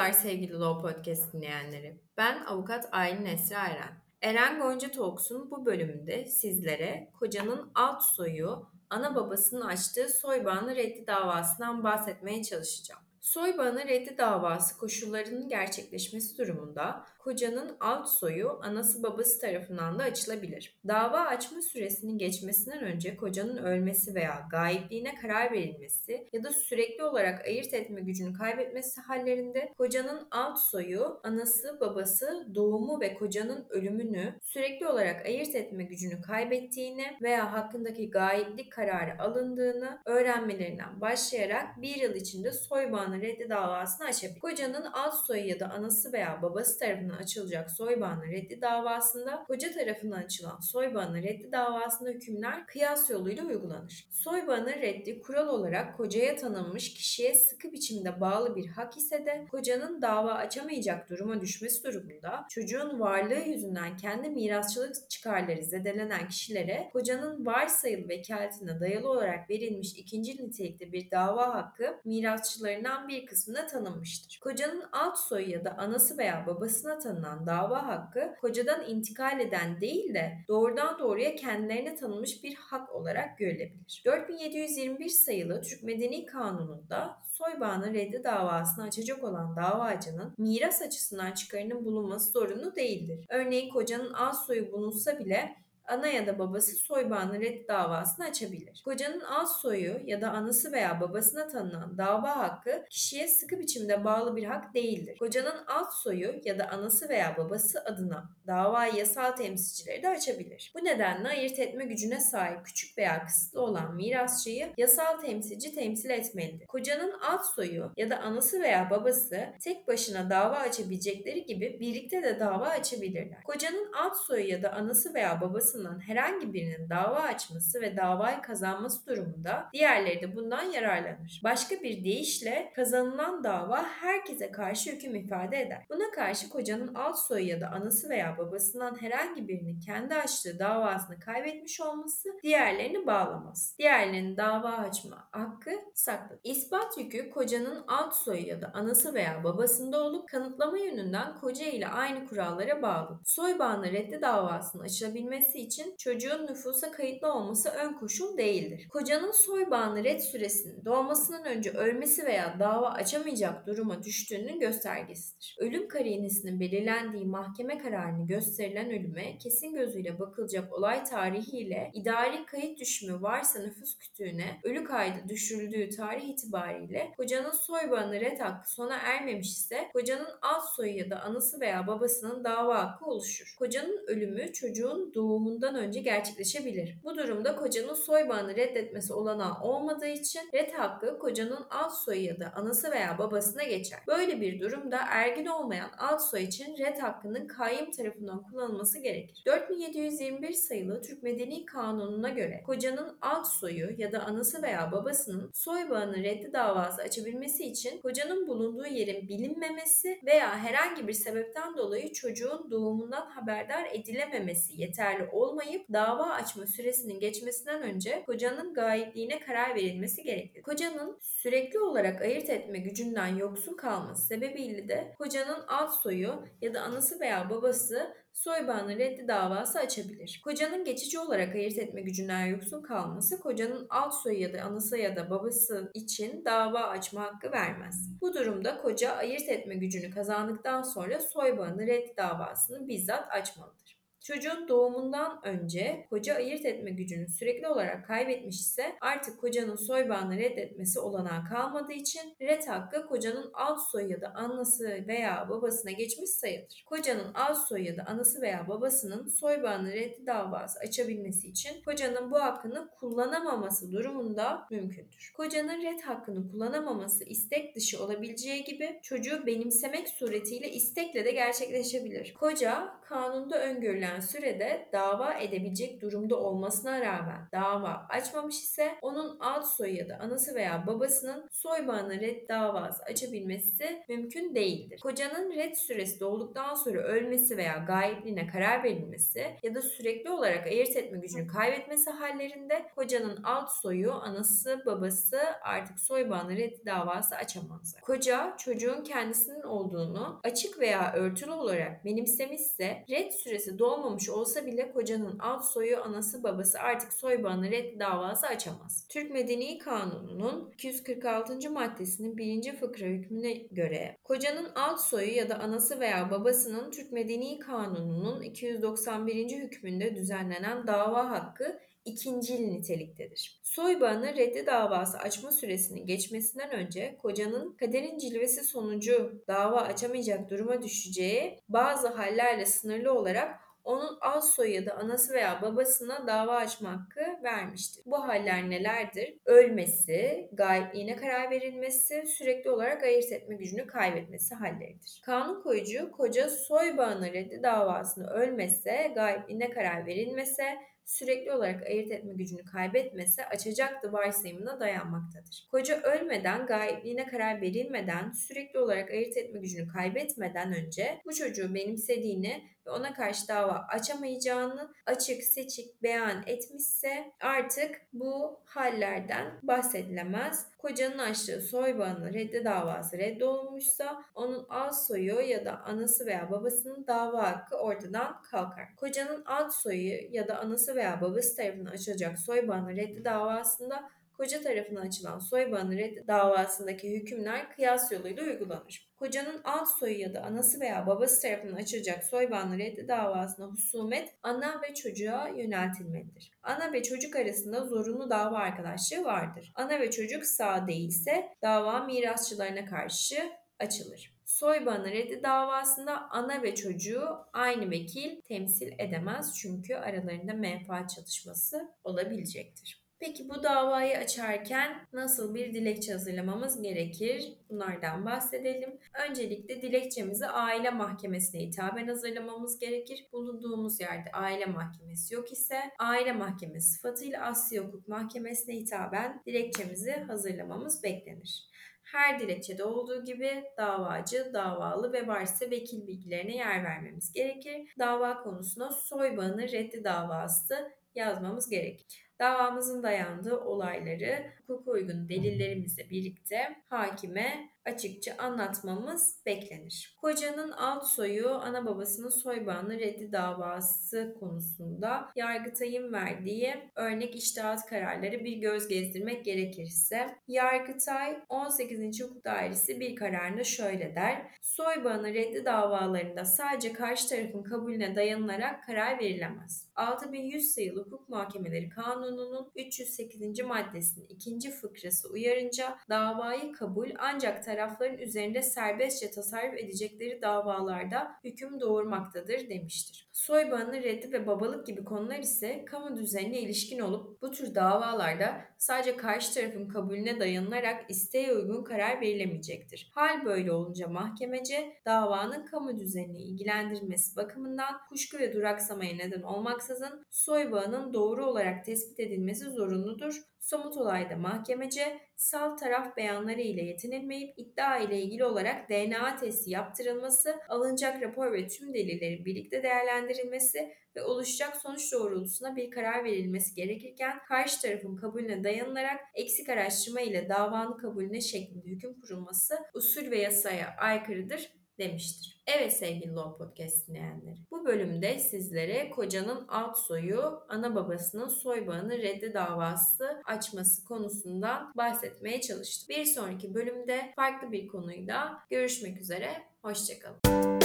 Merhabalar sevgili Law Podcast dinleyenleri. Ben avukat Aylin Esra Eren. Eren Gonca Talks'un bu bölümünde sizlere kocanın alt soyu ana babasının açtığı soybağını reddi davasından bahsetmeye çalışacağım. Soybağını reddi davası koşullarının gerçekleşmesi durumunda kocanın alt soyu anası babası tarafından da açılabilir. Dava açma süresinin geçmesinden önce kocanın ölmesi veya gayipliğine karar verilmesi ya da sürekli olarak ayırt etme gücünü kaybetmesi hallerinde kocanın alt soyu anası babası doğumu ve kocanın ölümünü sürekli olarak ayırt etme gücünü kaybettiğini veya hakkındaki gayiplik kararı alındığını öğrenmelerinden başlayarak bir yıl içinde soybağını reddi davasını açabilir. Kocanın alt soyu ya da anası veya babası tarafından tarafından açılacak soybağını reddi davasında koca tarafından açılan soybağını reddi davasında hükümler kıyas yoluyla uygulanır. Soybağını reddi kural olarak kocaya tanınmış kişiye sıkı biçimde bağlı bir hak ise de kocanın dava açamayacak duruma düşmesi durumunda çocuğun varlığı yüzünden kendi mirasçılık çıkarları zedelenen kişilere kocanın varsayılı vekaletine dayalı olarak verilmiş ikinci nitelikte bir dava hakkı mirasçılarından bir kısmına tanınmıştır. Kocanın alt soyu ya da anası veya babasına tanınan dava hakkı kocadan intikal eden değil de doğrudan doğruya kendilerine tanınmış bir hak olarak görülebilir. 4721 sayılı Türk Medeni Kanunu'nda soybağını reddi davasını açacak olan davacının miras açısından çıkarının bulunması zorunlu değildir. Örneğin kocanın az soyu bulunsa bile ana ya da babası soybağını red davasını açabilir. Kocanın alt soyu ya da anası veya babasına tanınan dava hakkı kişiye sıkı biçimde bağlı bir hak değildir. Kocanın alt soyu ya da anası veya babası adına dava yasal temsilcileri de açabilir. Bu nedenle ayırt etme gücüne sahip küçük veya kısıtlı olan mirasçıyı yasal temsilci temsil etmelidir. Kocanın alt soyu ya da anası veya babası tek başına dava açabilecekleri gibi birlikte de dava açabilirler. Kocanın alt soyu ya da anası veya babası tarafından herhangi birinin dava açması ve davayı kazanması durumunda diğerleri de bundan yararlanır. Başka bir deyişle kazanılan dava herkese karşı hüküm ifade eder. Buna karşı kocanın alt soyu ya da anası veya babasından herhangi birinin kendi açtığı davasını kaybetmiş olması diğerlerini bağlamaz. Diğerlerinin dava açma hakkı saklı. İspat yükü kocanın alt soyu ya da anası veya babasında olup kanıtlama yönünden koca ile aynı kurallara bağlı. Soy bağını reddi davasının açılabilmesi için çocuğun nüfusa kayıtlı olması ön koşul değildir. Kocanın soy bağını red süresinin doğmasından önce ölmesi veya dava açamayacak duruma düştüğünün göstergesidir. Ölüm karinesinin belirlendiği mahkeme kararını gösterilen ölüme kesin gözüyle bakılacak olay tarihiyle idari kayıt düşümü varsa nüfus kütüğüne ölü kaydı düşürüldüğü tarih itibariyle kocanın soy bağını red hakkı sona ermemiş ise kocanın alt soyu ya da anası veya babasının dava hakkı oluşur. Kocanın ölümü çocuğun doğumundan doğumundan önce gerçekleşebilir. Bu durumda kocanın soy bağını reddetmesi olanağı olmadığı için red hakkı kocanın alt soyu ya da anası veya babasına geçer. Böyle bir durumda ergin olmayan alt soy için red hakkının kayyum tarafından kullanılması gerekir. 4721 sayılı Türk Medeni Kanunu'na göre kocanın alt soyu ya da anası veya babasının soy bağını reddi davası açabilmesi için kocanın bulunduğu yerin bilinmemesi veya herhangi bir sebepten dolayı çocuğun doğumundan haberdar edilememesi yeterli olmadığı olmayıp dava açma süresinin geçmesinden önce kocanın gayipliğine karar verilmesi gerekir. Kocanın sürekli olarak ayırt etme gücünden yoksun kalması sebebiyle de kocanın alt soyu ya da anası veya babası soy bağını reddi davası açabilir. Kocanın geçici olarak ayırt etme gücünden yoksun kalması kocanın alt soyu ya da anası ya da babası için dava açma hakkı vermez. Bu durumda koca ayırt etme gücünü kazandıktan sonra soy bağını reddi davasını bizzat açmalıdır. Çocuğun doğumundan önce koca ayırt etme gücünü sürekli olarak kaybetmiş ise artık kocanın soy bağını reddetmesi olanağı kalmadığı için red hakkı kocanın alt soy ya da anası veya babasına geçmiş sayılır. Kocanın alt soy da anası veya babasının soy bağını reddi davası açabilmesi için kocanın bu hakkını kullanamaması durumunda mümkündür. Kocanın red hakkını kullanamaması istek dışı olabileceği gibi çocuğu benimsemek suretiyle istekle de gerçekleşebilir. Koca kanunda öngörülen verilen sürede dava edebilecek durumda olmasına rağmen dava açmamış ise onun alt soyu ya da anası veya babasının soy bağına red davası açabilmesi mümkün değildir. Kocanın red süresi dolduktan sonra ölmesi veya gayipliğine karar verilmesi ya da sürekli olarak ayırt etme gücünü kaybetmesi hallerinde kocanın alt soyu, anası, babası artık soy bağına red davası açamazlar. Koca çocuğun kendisinin olduğunu açık veya örtülü olarak benimsemişse red süresi dolmamış olsa bile kocanın alt soyu, anası, babası artık soy bağına red davası açamaz. Türk Medeni Kanunu'nun 246. maddesinin 1. fıkra hükmüne göre kocanın alt soyu ya da anası veya babasının Türk Medeni Kanunu'nun 291. hükmünde düzenlenen dava hakkı ikincil niteliktedir. Soybağını reddi davası açma süresinin geçmesinden önce kocanın kaderin cilvesi sonucu dava açamayacak duruma düşeceği bazı hallerle sınırlı olarak onun alt soyadı anası veya babasına dava açma hakkı vermiştir. Bu haller nelerdir? Ölmesi, gayipliğine karar verilmesi, sürekli olarak ayırt etme gücünü kaybetmesi halleridir. Kanun koyucu koca soy bağını reddi davasını ölmese, gayipliğine karar verilmese, sürekli olarak ayırt etme gücünü kaybetmese açacaktı varsayımına dayanmaktadır. Koca ölmeden, gayipliğine karar verilmeden, sürekli olarak ayırt etme gücünü kaybetmeden önce bu çocuğu benimsediğini ona karşı dava açamayacağını açık seçik beyan etmişse artık bu hallerden bahsedilemez. Kocanın açtığı soy bağını reddi davası reddolmuşsa onun alt soyu ya da anası veya babasının dava hakkı ortadan kalkar. Kocanın alt soyu ya da anası veya babası tarafından açılacak soy bağını reddi davasında koca tarafından açılan soy bağını reddi davasındaki hükümler kıyas yoluyla uygulanır. Kocanın alt soyu ya da anası veya babası tarafından açılacak soy bağını reddi davasına husumet ana ve çocuğa yöneltilmelidir. Ana ve çocuk arasında zorunlu dava arkadaşlığı vardır. Ana ve çocuk sağ değilse dava mirasçılarına karşı açılır. Soy bağını reddi davasında ana ve çocuğu aynı vekil temsil edemez çünkü aralarında menfaat çatışması olabilecektir. Peki bu davayı açarken nasıl bir dilekçe hazırlamamız gerekir? Bunlardan bahsedelim. Öncelikle dilekçemizi aile mahkemesine hitaben hazırlamamız gerekir. Bulunduğumuz yerde aile mahkemesi yok ise aile mahkemesi sıfatıyla Asya Hukuk Mahkemesi'ne hitaben dilekçemizi hazırlamamız beklenir. Her dilekçede olduğu gibi davacı, davalı ve varsa vekil bilgilerine yer vermemiz gerekir. Dava konusuna soy bağını reddi davası yazmamız gerekir davamızın dayandığı olayları hukuka uygun delillerimizle birlikte hakime açıkça anlatmamız beklenir. Kocanın alt soyu ana babasının soy reddi davası konusunda Yargıtay'ın verdiği örnek iştahat kararları bir göz gezdirmek gerekirse Yargıtay 18. Hukuk Dairesi bir kararını şöyle der. Soy reddi davalarında sadece karşı tarafın kabulüne dayanılarak karar verilemez. 6100 sayılı hukuk muhakemeleri kanununun 308. maddesinin ikinci fıkrası uyarınca davayı kabul ancak tarafların üzerinde serbestçe tasarruf edecekleri davalarda hüküm doğurmaktadır demiştir. Soybağını reddi ve babalık gibi konular ise kamu düzenine ilişkin olup bu tür davalarda sadece karşı tarafın kabulüne dayanılarak isteğe uygun karar verilemeyecektir. Hal böyle olunca mahkemece davanın kamu düzenini ilgilendirmesi bakımından kuşku ve duraksamaya neden olmaksızın soybağının doğru olarak tespit edilmesi zorunludur. Somut olayda mahkemece sal taraf beyanları ile yetinilmeyip iddia ile ilgili olarak DNA testi yaptırılması, alınacak rapor ve tüm delillerin birlikte değerlendirilmesi ve oluşacak sonuç doğrultusunda bir karar verilmesi gerekirken karşı tarafın kabulüne dayanılarak eksik araştırma ile davanın kabulüne şeklinde hüküm kurulması usul ve yasaya aykırıdır demiştir. Evet sevgili Law Podcast dinleyenleri. Bu bölümde sizlere kocanın alt soyu ana babasının soy bağını reddi davası açması konusundan bahsetmeye çalıştım. Bir sonraki bölümde farklı bir konuyla görüşmek üzere. Hoşçakalın.